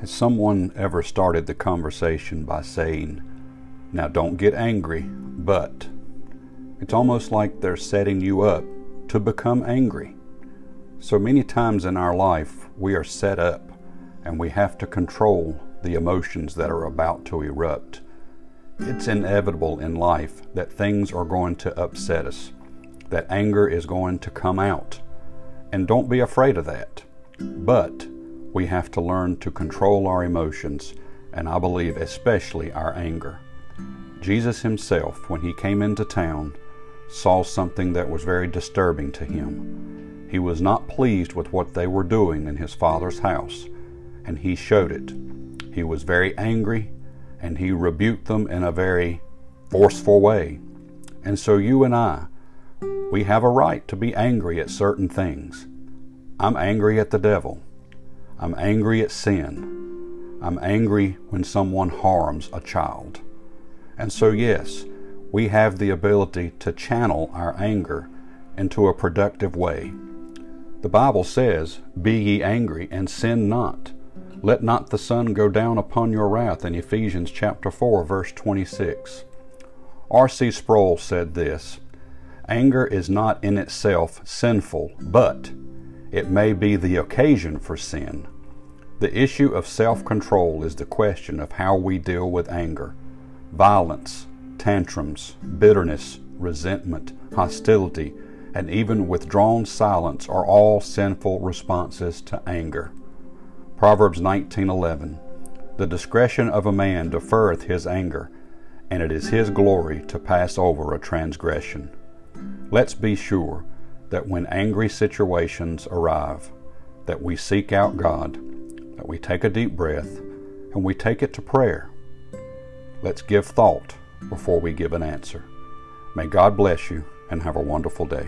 Has someone ever started the conversation by saying, Now don't get angry, but it's almost like they're setting you up to become angry. So many times in our life, we are set up and we have to control the emotions that are about to erupt. It's inevitable in life that things are going to upset us, that anger is going to come out. And don't be afraid of that. But we have to learn to control our emotions, and I believe especially our anger. Jesus himself, when he came into town, saw something that was very disturbing to him. He was not pleased with what they were doing in his father's house, and he showed it. He was very angry, and he rebuked them in a very forceful way. And so you and I, we have a right to be angry at certain things. I'm angry at the devil. I'm angry at sin. I'm angry when someone harms a child. And so, yes, we have the ability to channel our anger into a productive way. The Bible says, Be ye angry and sin not. Let not the sun go down upon your wrath in Ephesians chapter 4 verse 26. R.C. Sproul said this, Anger is not in itself sinful, but it may be the occasion for sin. The issue of self control is the question of how we deal with anger. Violence, tantrums, bitterness, resentment, hostility, and even withdrawn silence are all sinful responses to anger. Proverbs 19:11 The discretion of a man deferreth his anger, and it is his glory to pass over a transgression. Let's be sure that when angry situations arrive, that we seek out God, that we take a deep breath, and we take it to prayer. Let's give thought before we give an answer. May God bless you and have a wonderful day.